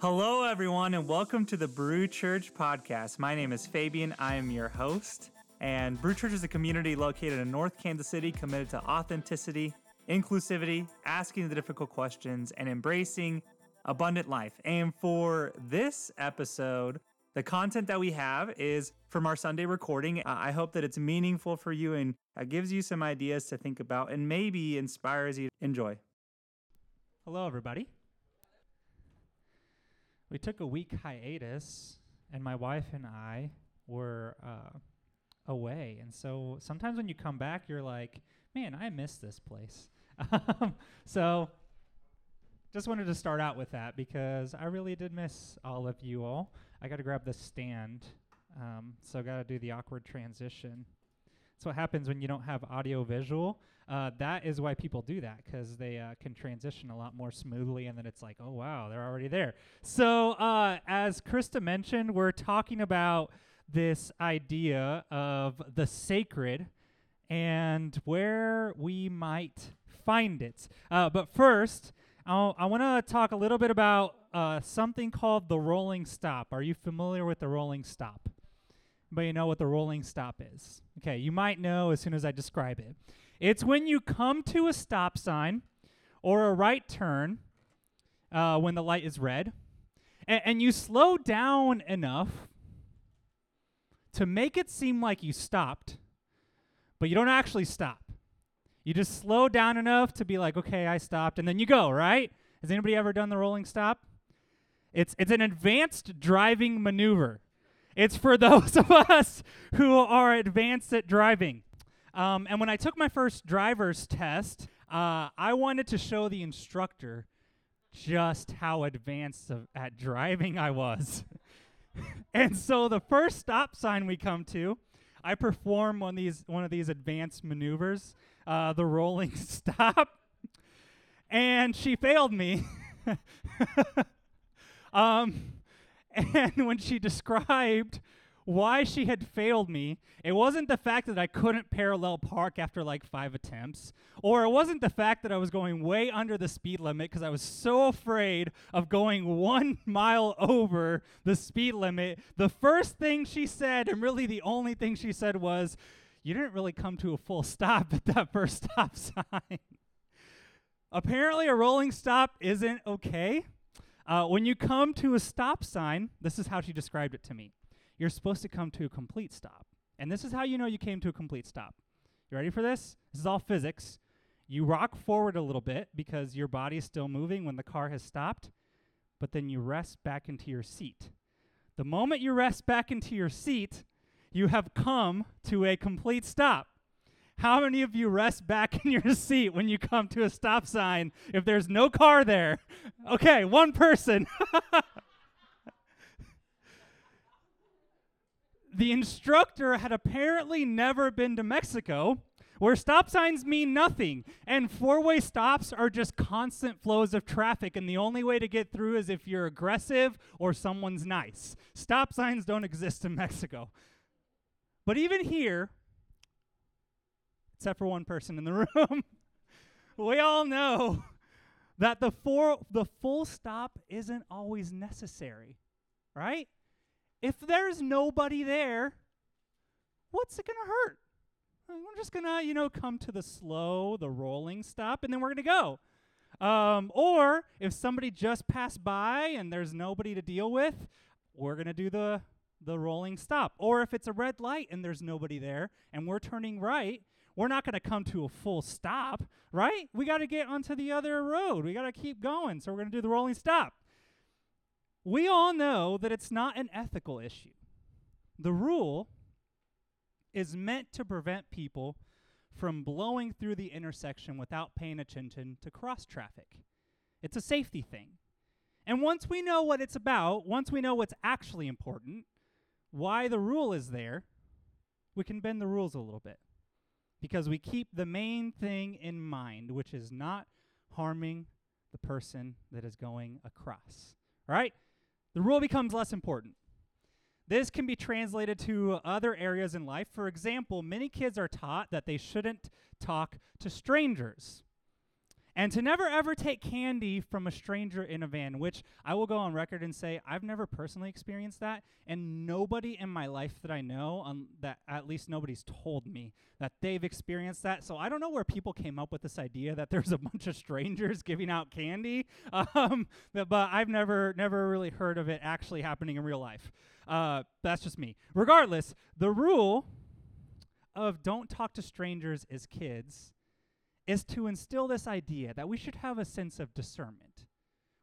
Hello, everyone, and welcome to the Brew Church podcast. My name is Fabian. I am your host. And Brew Church is a community located in North Kansas City committed to authenticity, inclusivity, asking the difficult questions, and embracing abundant life. And for this episode, the content that we have is from our Sunday recording. I hope that it's meaningful for you and uh, gives you some ideas to think about and maybe inspires you enjoy. Hello, everybody. We took a week hiatus, and my wife and I were uh, away. And so sometimes when you come back, you're like, man, I miss this place. so just wanted to start out with that because I really did miss all of you all. I got to grab the stand, um, so got to do the awkward transition. That's what happens when you don't have audio visual. Uh, that is why people do that because they uh, can transition a lot more smoothly, and then it's like, oh wow, they're already there. So, uh, as Krista mentioned, we're talking about this idea of the sacred and where we might find it. Uh, but first, I'll, i want to talk a little bit about uh, something called the rolling stop. Are you familiar with the rolling stop? But you know what the rolling stop is. Okay, you might know as soon as I describe it. It's when you come to a stop sign or a right turn uh, when the light is red, and, and you slow down enough to make it seem like you stopped, but you don't actually stop. You just slow down enough to be like, okay, I stopped, and then you go, right? Has anybody ever done the rolling stop? It's, it's an advanced driving maneuver. It's for those of us who are advanced at driving. Um, and when I took my first driver's test, uh, I wanted to show the instructor just how advanced of, at driving I was. and so the first stop sign we come to, I perform one of these one of these advanced maneuvers, uh, the rolling stop, and she failed me. um, and when she described why she had failed me. It wasn't the fact that I couldn't parallel park after like five attempts, or it wasn't the fact that I was going way under the speed limit because I was so afraid of going one mile over the speed limit. The first thing she said, and really the only thing she said, was, You didn't really come to a full stop at that first stop sign. Apparently, a rolling stop isn't okay. Uh, when you come to a stop sign, this is how she described it to me you're supposed to come to a complete stop. And this is how you know you came to a complete stop. You ready for this? This is all physics. You rock forward a little bit because your body is still moving when the car has stopped, but then you rest back into your seat. The moment you rest back into your seat, you have come to a complete stop. How many of you rest back in your seat when you come to a stop sign if there's no car there? Okay, one person. the instructor had apparently never been to Mexico, where stop signs mean nothing, and four way stops are just constant flows of traffic, and the only way to get through is if you're aggressive or someone's nice. Stop signs don't exist in Mexico. But even here, except for one person in the room, we all know that the, four, the full stop isn't always necessary, right? if there's nobody there, what's it going to hurt? We're just going to, you know, come to the slow, the rolling stop, and then we're going to go. Um, or if somebody just passed by and there's nobody to deal with, we're going to do the, the rolling stop. Or if it's a red light and there's nobody there and we're turning right, we're not going to come to a full stop, right? We got to get onto the other road. We got to keep going. So we're going to do the rolling stop. We all know that it's not an ethical issue. The rule is meant to prevent people from blowing through the intersection without paying attention to cross traffic. It's a safety thing. And once we know what it's about, once we know what's actually important, why the rule is there, we can bend the rules a little bit. Because we keep the main thing in mind, which is not harming the person that is going across. Right? the rule becomes less important. This can be translated to other areas in life. For example, many kids are taught that they shouldn't talk to strangers. And to never ever take candy from a stranger in a van, which I will go on record and say I've never personally experienced that, and nobody in my life that I know, um, that at least nobody's told me that they've experienced that. So I don't know where people came up with this idea that there's a bunch of strangers giving out candy, um, but, I've never never really heard of it actually happening in real life. Uh, that's just me. Regardless, the rule of don't talk to strangers as kids is to instill this idea that we should have a sense of discernment.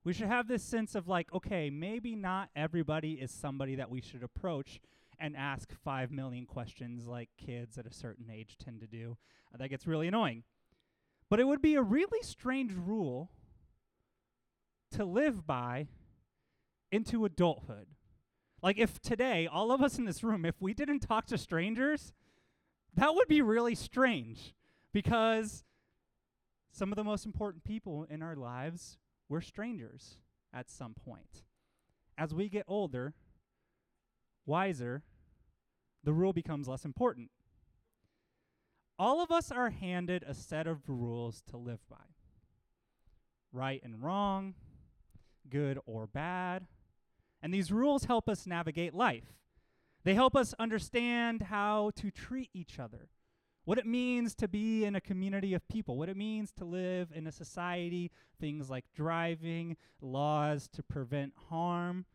We should have this sense of like, okay, maybe not everybody is somebody that we should approach and ask five million questions like kids at a certain age tend to do. Uh, that gets really annoying. But it would be a really strange rule to live by into adulthood. Like, if today, all of us in this room, if we didn't talk to strangers, that would be really strange because some of the most important people in our lives were strangers at some point. As we get older, wiser, the rule becomes less important. All of us are handed a set of rules to live by right and wrong, good or bad. And these rules help us navigate life. They help us understand how to treat each other, what it means to be in a community of people, what it means to live in a society, things like driving, laws to prevent harm,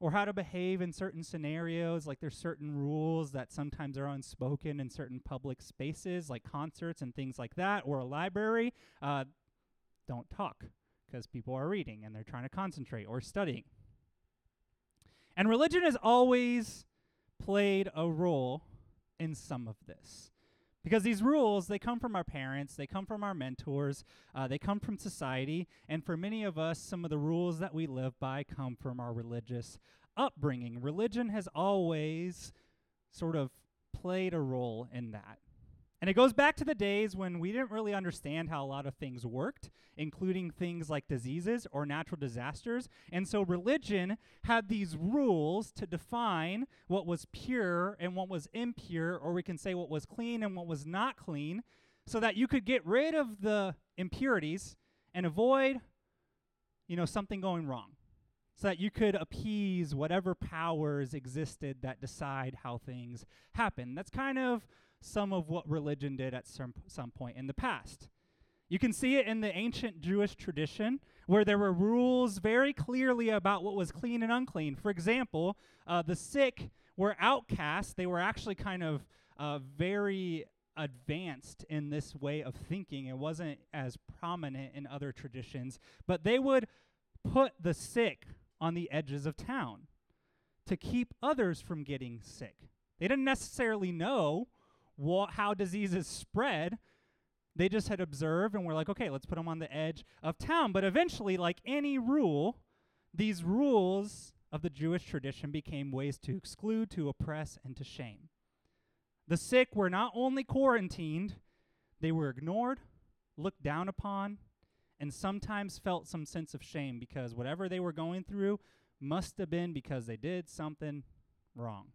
or how to behave in certain scenarios. Like there's certain rules that sometimes are unspoken in certain public spaces, like concerts and things like that, or a library. Uh, don't talk because people are reading and they're trying to concentrate or studying. And religion has always played a role in some of this. Because these rules, they come from our parents, they come from our mentors, uh, they come from society, and for many of us, some of the rules that we live by come from our religious upbringing. Religion has always sort of played a role in that. And it goes back to the days when we didn't really understand how a lot of things worked, including things like diseases or natural disasters. And so religion had these rules to define what was pure and what was impure, or we can say what was clean and what was not clean, so that you could get rid of the impurities and avoid, you know, something going wrong. So that you could appease whatever powers existed that decide how things happen. That's kind of some of what religion did at some, some point in the past. You can see it in the ancient Jewish tradition where there were rules very clearly about what was clean and unclean. For example, uh, the sick were outcasts. They were actually kind of uh, very advanced in this way of thinking. It wasn't as prominent in other traditions, but they would put the sick on the edges of town to keep others from getting sick. They didn't necessarily know what, how diseases spread. They just had observed and were like, okay, let's put them on the edge of town. But eventually, like any rule, these rules of the Jewish tradition became ways to exclude, to oppress, and to shame. The sick were not only quarantined, they were ignored, looked down upon, and sometimes felt some sense of shame because whatever they were going through must have been because they did something wrong.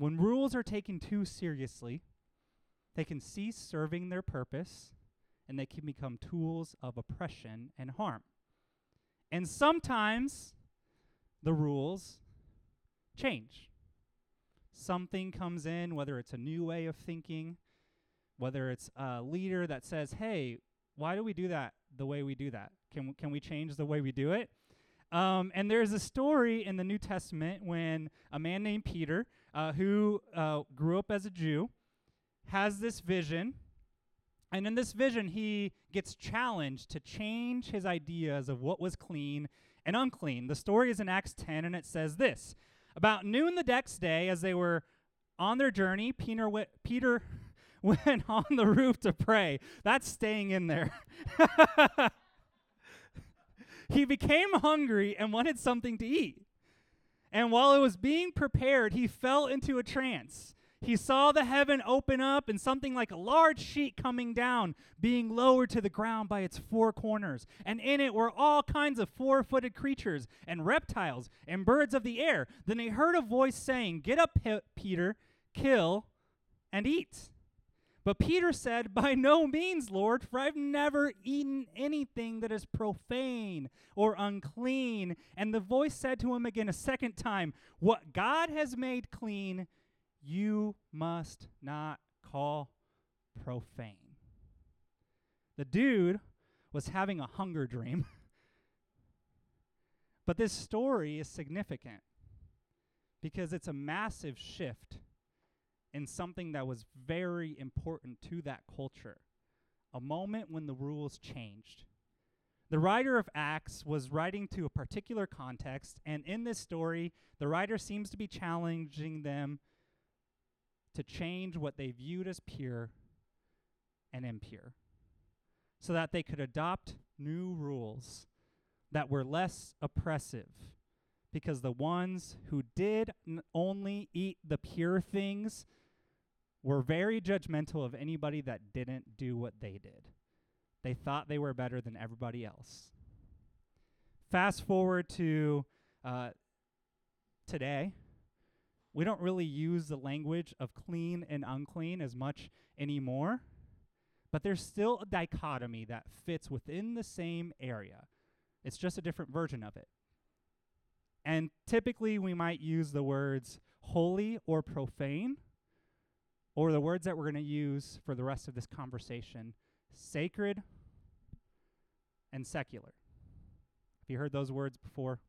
When rules are taken too seriously, they can cease serving their purpose and they can become tools of oppression and harm. And sometimes the rules change. Something comes in, whether it's a new way of thinking, whether it's a leader that says, hey, why do we do that the way we do that? Can, w- can we change the way we do it? Um, and there's a story in the New Testament when a man named Peter uh, who uh, grew up as a Jew, has this vision. And in this vision, he gets challenged to change his ideas of what was clean and unclean. The story is in Acts 10, and it says this About noon the next day, as they were on their journey, Peter, w- Peter went on the roof to pray. That's staying in there. he became hungry and wanted something to eat. And while it was being prepared, he fell into a trance. He saw the heaven open up and something like a large sheet coming down, being lowered to the ground by its four corners. And in it were all kinds of four footed creatures, and reptiles, and birds of the air. Then he heard a voice saying, Get up, Peter, kill, and eat. But Peter said, By no means, Lord, for I've never eaten anything that is profane or unclean. And the voice said to him again a second time, What God has made clean, you must not call profane. The dude was having a hunger dream. but this story is significant because it's a massive shift in something that was very important to that culture. A moment when the rules changed. The writer of Acts was writing to a particular context, and in this story, the writer seems to be challenging them to change what they viewed as pure and impure so that they could adopt new rules that were less oppressive because the ones who did n- only eat the pure things were very judgmental of anybody that didn't do what they did. They thought they were better than everybody else. Fast forward to uh, today, we don't really use the language of clean and unclean as much anymore, but there's still a dichotomy that fits within the same area. It's just a different version of it. And typically, we might use the words holy or profane, or the words that we're going to use for the rest of this conversation sacred and secular. Have you heard those words before?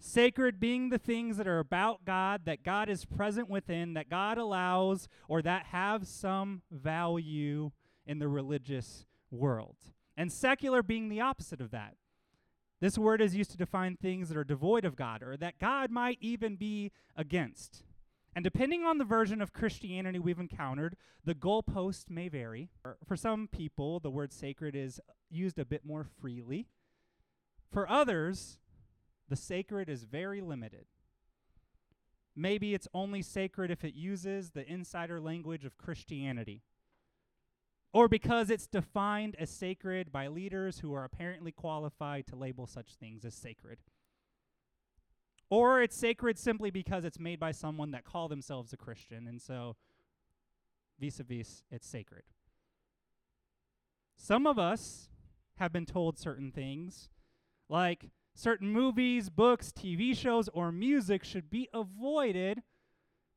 Sacred being the things that are about God, that God is present within, that God allows, or that have some value in the religious world. And secular being the opposite of that. This word is used to define things that are devoid of God, or that God might even be against. And depending on the version of Christianity we've encountered, the goalpost may vary. For some people, the word sacred is used a bit more freely. For others, the sacred is very limited. Maybe it's only sacred if it uses the insider language of Christianity, or because it's defined as sacred by leaders who are apparently qualified to label such things as sacred. Or it's sacred simply because it's made by someone that call themselves a Christian, and so vis a vis, it's sacred. Some of us have been told certain things, like certain movies, books, TV shows, or music should be avoided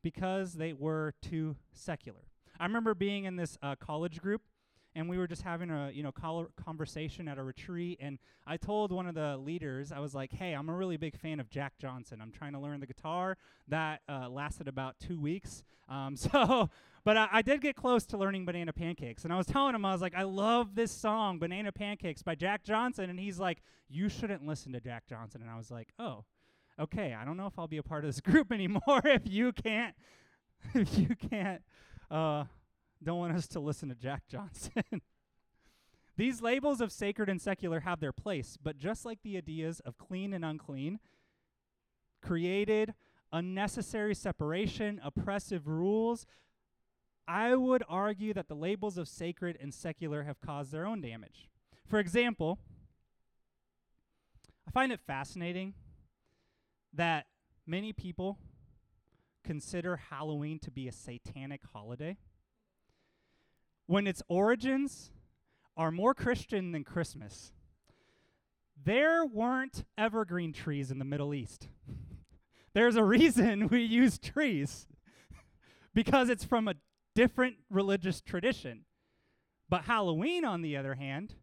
because they were too secular. I remember being in this uh, college group and we were just having a you know conversation at a retreat and i told one of the leaders i was like hey i'm a really big fan of jack johnson. I'm trying to learn the guitar. That uh, lasted about two weeks um, so but I, I, did get close to learning banana pancakes and i was telling him i was like i love this song banana pancakes by jack johnson and he's like you shouldn't listen to jack johnson and i was like oh okay. I don't know if i'll be a part of this group anymore if you can't if you can't uh, don't want us to listen to Jack Johnson. These labels of sacred and secular have their place, but just like the ideas of clean and unclean, created unnecessary separation, oppressive rules, I would argue that the labels of sacred and secular have caused their own damage. For example, I find it fascinating that many people consider Halloween to be a satanic holiday when its origins are more Christian than Christmas. There weren't evergreen trees in the Middle East. There's a reason we use trees because it's from a different religious tradition. But Halloween, on the other hand,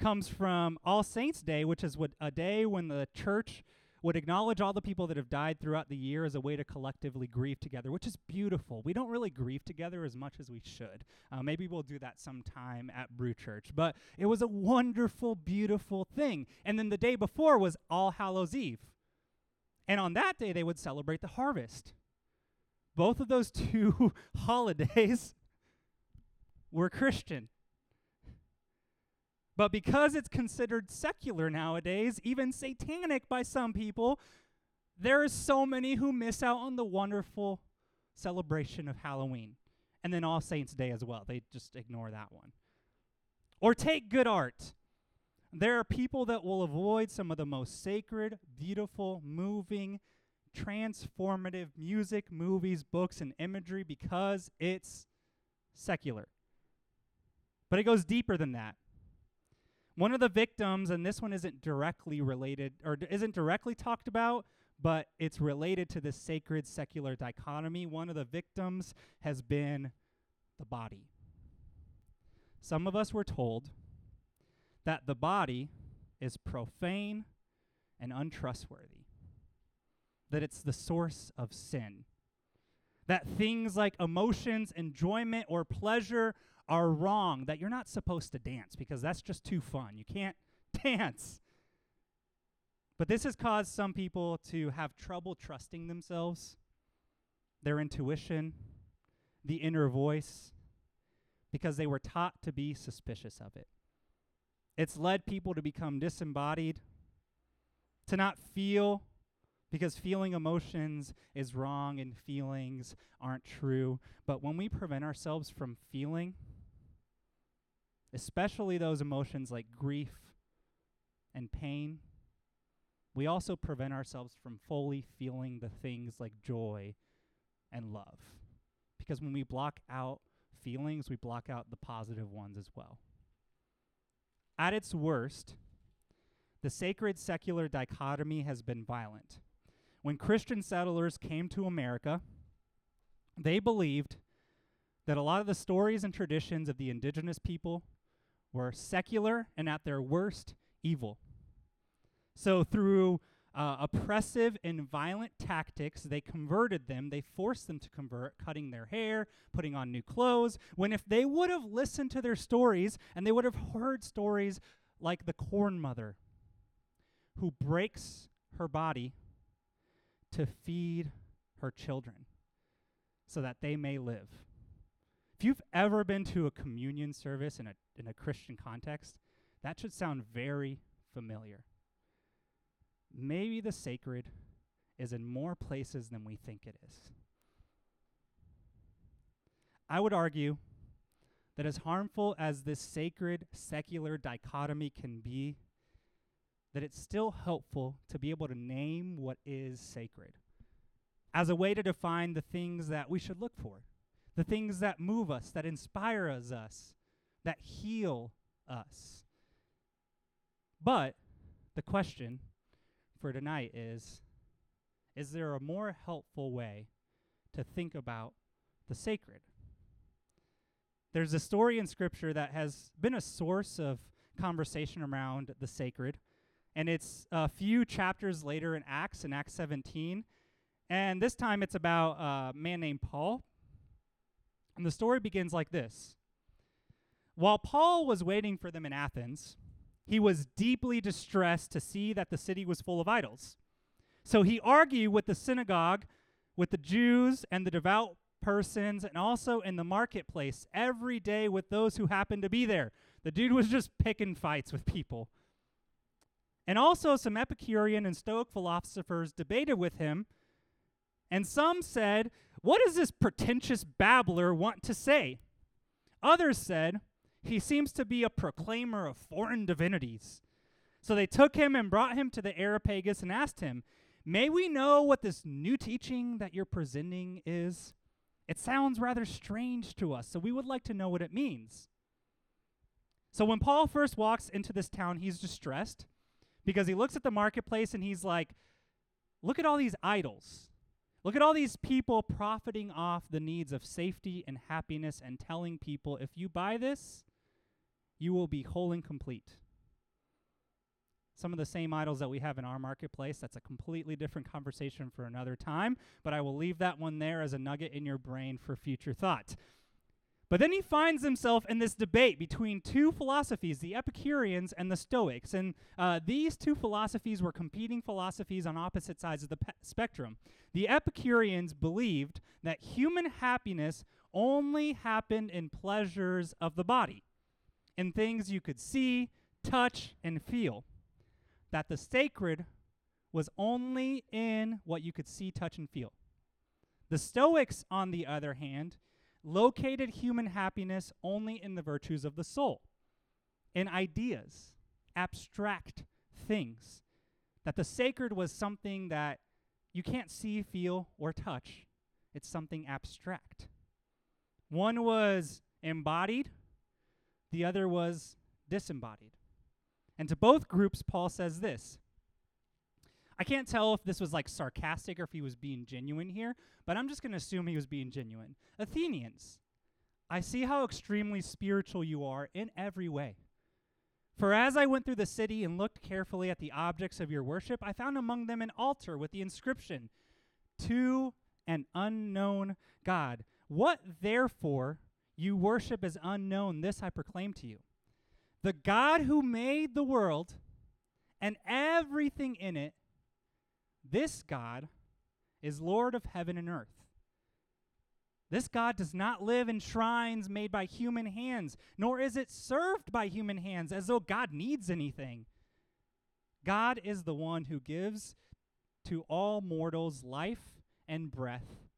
comes from All Saints' Day, which is what a day when the church would acknowledge all the people that have died throughout the year as a way to collectively grieve together, which is beautiful. We don't really grieve together as much as we should. Uh, maybe we'll do that sometime at Brew Church. But it was a wonderful, beautiful thing. And then the day before was All Hallows Eve. And on that day, they would celebrate the harvest. Both of those two holidays were Christian. But because it's considered secular nowadays, even satanic by some people, there are so many who miss out on the wonderful celebration of Halloween. And then All Saints' Day as well. They just ignore that one. Or take good art. There are people that will avoid some of the most sacred, beautiful, moving, transformative music, movies, books, and imagery because it's secular. But it goes deeper than that. One of the victims, and this one isn't directly related or d- isn't directly talked about, but it's related to this sacred secular dichotomy. One of the victims has been the body. Some of us were told that the body is profane and untrustworthy, that it's the source of sin, that things like emotions, enjoyment, or pleasure are wrong, that you're not supposed to dance because that's just too fun. You can't dance. But this has caused some people to have trouble trusting themselves, their intuition, the inner voice, because they were taught to be suspicious of it. It's led people to become disembodied, to not feel, because feeling emotions is wrong and feelings aren't true. But when we prevent ourselves from feeling, especially those emotions like grief and pain, we also prevent ourselves from fully feeling the things like joy and love. Because when we block out feelings, we block out the positive ones as well. At its worst, the sacred secular dichotomy has been violent. When Christian settlers came to America, they believed that a lot of the stories and traditions of the indigenous people were secular and at their worst, evil. So, through uh, oppressive and violent tactics, they converted them. They forced them to convert, cutting their hair, putting on new clothes. When if they would have listened to their stories and they would have heard stories like the corn mother who breaks her body to feed her children so that they may live. If you've ever been to a communion service in a, in a Christian context, that should sound very familiar. Maybe the sacred is in more places than we think it is. I would argue that as harmful as this sacred secular dichotomy can be, that it's still helpful to be able to name what is sacred as a way to define the things that we should look for, the things that move us, that inspire us, that heal us. But the question for tonight is Is there a more helpful way to think about the sacred? There's a story in Scripture that has been a source of conversation around the sacred, and it's a few chapters later in Acts, in Acts 17. And this time it's about a man named Paul. And the story begins like this While Paul was waiting for them in Athens, he was deeply distressed to see that the city was full of idols. So he argued with the synagogue, with the Jews and the devout persons, and also in the marketplace every day with those who happened to be there. The dude was just picking fights with people. And also, some Epicurean and Stoic philosophers debated with him, and some said, What does this pretentious babbler want to say? Others said, He seems to be a proclaimer of foreign divinities. So they took him and brought him to the Areopagus and asked him, May we know what this new teaching that you're presenting is? It sounds rather strange to us, so we would like to know what it means. So when Paul first walks into this town, he's distressed because he looks at the marketplace and he's like, look at all these idols. Look at all these people profiting off the needs of safety and happiness and telling people, if you buy this, you will be whole and complete. Some of the same idols that we have in our marketplace, that's a completely different conversation for another time, but I will leave that one there as a nugget in your brain for future thought. But then he finds himself in this debate between two philosophies, the Epicureans and the Stoics. And uh, these two philosophies were competing philosophies on opposite sides of the pe- spectrum. The Epicureans believed that human happiness only happened in pleasures of the body, in things you could see, touch, and feel. That the sacred was only in what you could see, touch, and feel. The Stoics, on the other hand, located human happiness only in the virtues of the soul, in ideas, abstract things. That the sacred was something that you can't see, feel, or touch, it's something abstract. One was embodied, the other was disembodied. And to both groups, Paul says this. I can't tell if this was like sarcastic or if he was being genuine here, but I'm just going to assume he was being genuine. Athenians, I see how extremely spiritual you are in every way. For as I went through the city and looked carefully at the objects of your worship, I found among them an altar with the inscription, To an unknown God. What therefore you worship as unknown, this I proclaim to you. The God who made the world and everything in it, this God is Lord of heaven and earth. This God does not live in shrines made by human hands, nor is it served by human hands as though God needs anything. God is the one who gives to all mortals life and breath,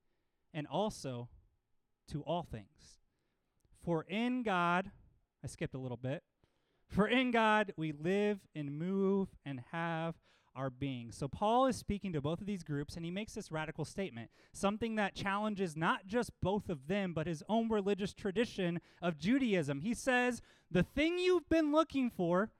and also to all things. For in God, I skipped a little bit, for in God we live and move and have our being. So Paul is speaking to both of these groups and he makes this radical statement, something that challenges not just both of them, but his own religious tradition of Judaism. He says, The thing you've been looking for,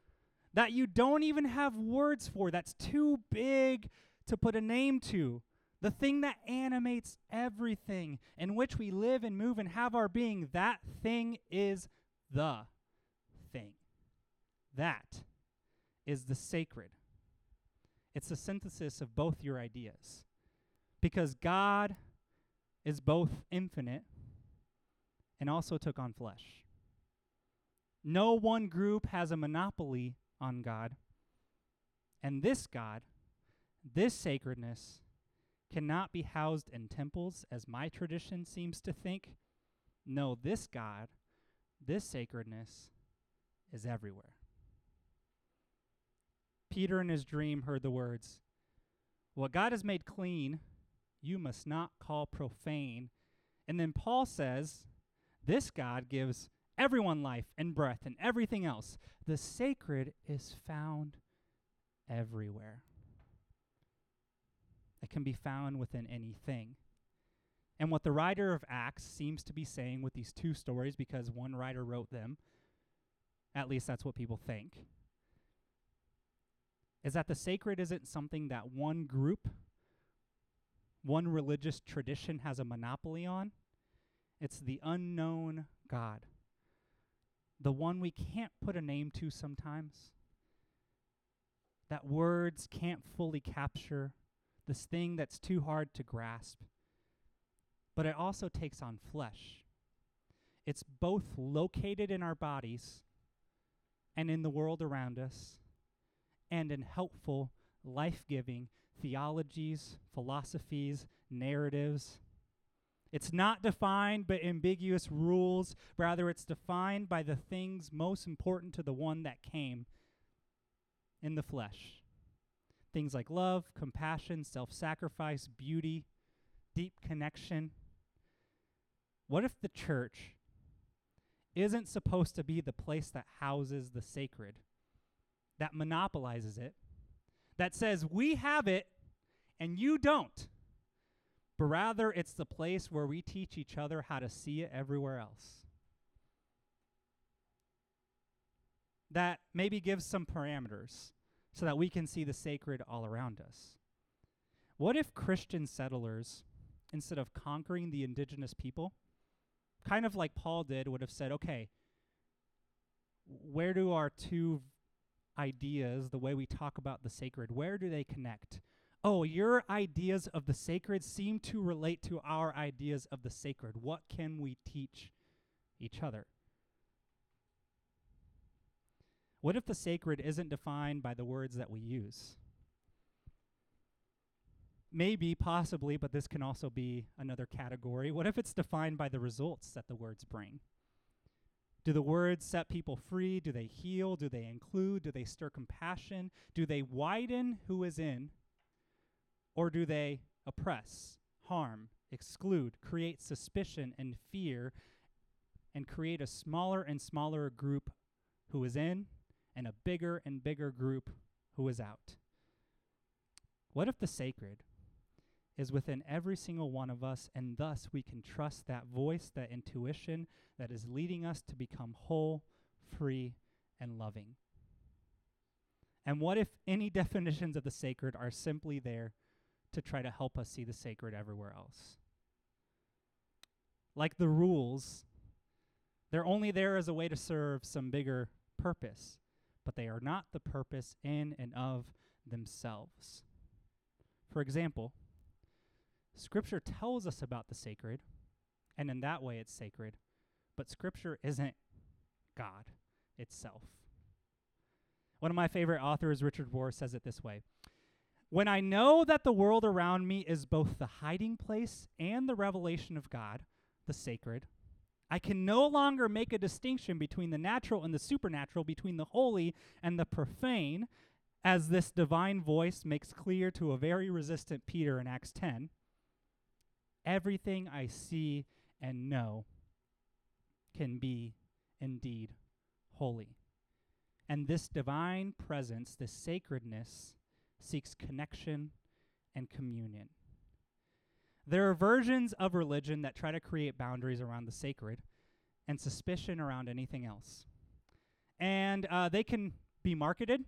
that you don't even have words for, that's too big to put a name to, the thing that animates everything, in which we live and move and have our being, that thing is the thing. That is the sacred. It's the synthesis of both your ideas. Because God is both infinite and also took on flesh. No one group has a monopoly on God. And this God, this sacredness, cannot be housed in temples, as my tradition seems to think. No, this God, this sacredness, is everywhere. Peter in his dream heard the words, What God has made clean, you must not call profane. And then Paul says, This God gives everyone life and breath and everything else. The sacred is found everywhere. It can be found within anything. And what the writer of Acts seems to be saying with these two stories, because one writer wrote them, at least that's what people think, is that the sacred isn't something that one group, one religious tradition has a monopoly on. It's the unknown God, the one we can't put a name to sometimes, that words can't fully capture, this thing that's too hard to grasp. But it also takes on flesh. It's both located in our bodies and in the world around us and in helpful, life giving theologies, philosophies, narratives. It's not defined by ambiguous rules, rather, it's defined by the things most important to the one that came in the flesh. Things like love, compassion, self sacrifice, beauty, deep connection. What if the church isn't supposed to be the place that houses the sacred? That monopolizes it, that says we have it and you don't. But rather, it's the place where we teach each other how to see it everywhere else. That maybe gives some parameters so that we can see the sacred all around us. What if Christian settlers, instead of conquering the indigenous people, kind of like Paul did, would have said, okay, where do our two ideas, the way we talk about the sacred, where do they connect? Oh, your ideas of the sacred seem to relate to our ideas of the sacred. What can we teach each other? What if the sacred isn't defined by the words that we use? Maybe, possibly, but this can also be another category. What if it's defined by the results that the words bring? Do the words set people free? Do they heal? Do they include? Do they stir compassion? Do they widen who is in? Or do they oppress, harm, exclude, create suspicion and fear, and create a smaller and smaller group who is in and a bigger and bigger group who is out? What if the sacred is within every single one of us, and thus we can trust that voice, that intuition that is leading us to become whole, free, and loving. And what if any definitions of the sacred are simply there to try to help us see the sacred everywhere else? Like the rules, they're only there as a way to serve some bigger purpose, but they are not the purpose in and of themselves. For example, Scripture tells us about the sacred, and in that way it's sacred, but Scripture isn't God itself. One of my favorite authors, Richard Rohr, says it this way When I know that the world around me is both the hiding place and the revelation of God, the sacred, I can no longer make a distinction between the natural and the supernatural, between the holy and the profane, as this divine voice makes clear to a very resistant Peter in Acts 10. Everything I see and know can be indeed holy. And this divine presence, this sacredness, seeks connection and communion. There are versions of religion that try to create boundaries around the sacred and suspicion around anything else. And uh, they can be marketed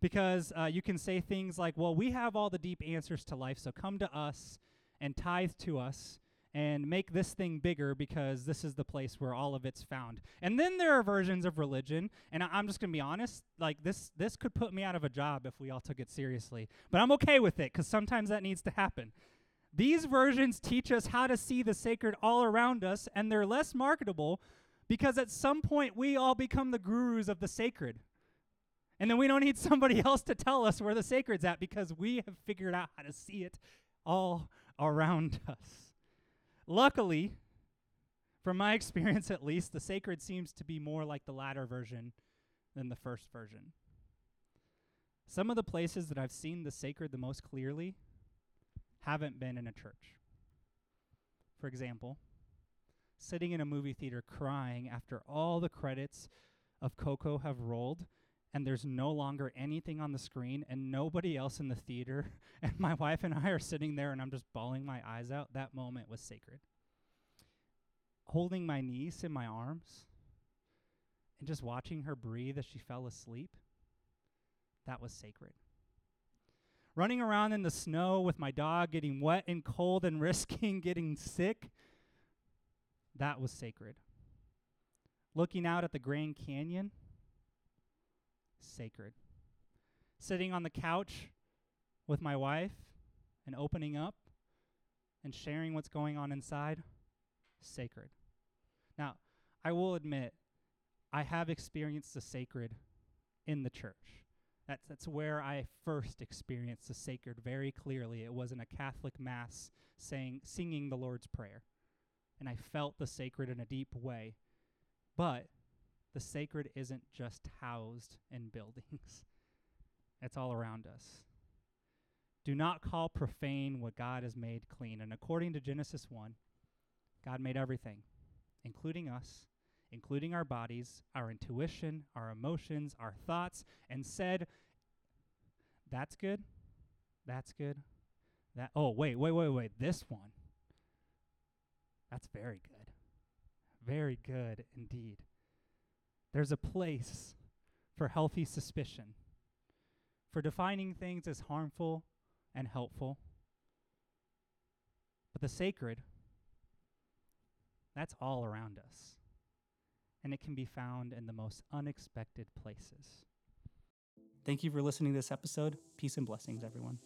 because uh, you can say things like, well, we have all the deep answers to life, so come to us and tithe to us and make this thing bigger because this is the place where all of it's found. And then there are versions of religion, and I- am just going to be honest, like this this could put me out of a job if we all took it seriously. But I'm okay with it cuz sometimes that needs to happen. These versions teach us how to see the sacred all around us, and they're less marketable because at some point we all become the gurus of the sacred. And then we don't need somebody else to tell us where the sacred's at because we have figured out how to see it all around us. Luckily, from my experience at least, the sacred seems to be more like the latter version than the first version. Some of the places that I've seen the sacred the most clearly haven't been in a church. For example, sitting in a movie theater crying after all the credits of Coco have rolled and there's no longer anything on the screen and nobody else in the theater and my wife and I are sitting there and I'm just bawling my eyes out, that moment was sacred. Holding my niece in my arms and just watching her breathe as she fell asleep, that was sacred. Running around in the snow with my dog getting wet and cold and risking getting sick, that was sacred. Looking out at the Grand Canyon, sacred. Sitting on the couch with my wife and opening up and sharing what's going on inside, sacred. Now, I will admit, I have experienced the sacred in the church. That's, that's where I first experienced the sacred very clearly. It was in a Catholic Mass saying, singing the Lord's Prayer. And I felt the sacred in a deep way. But the sacred isn't just housed in buildings, it's all around us. Do not call profane what God has made clean. And according to Genesis 1, God made everything, including us, including our bodies, our intuition, our emotions, our thoughts, and said, That's good. That's good. That oh wait, wait, wait, wait. This one. That's very good. Very good indeed. There's a place for healthy suspicion, for defining things as harmful and helpful. But the sacred, that's all around us. And it can be found in the most unexpected places. Thank you for listening to this episode. Peace and blessings, everyone.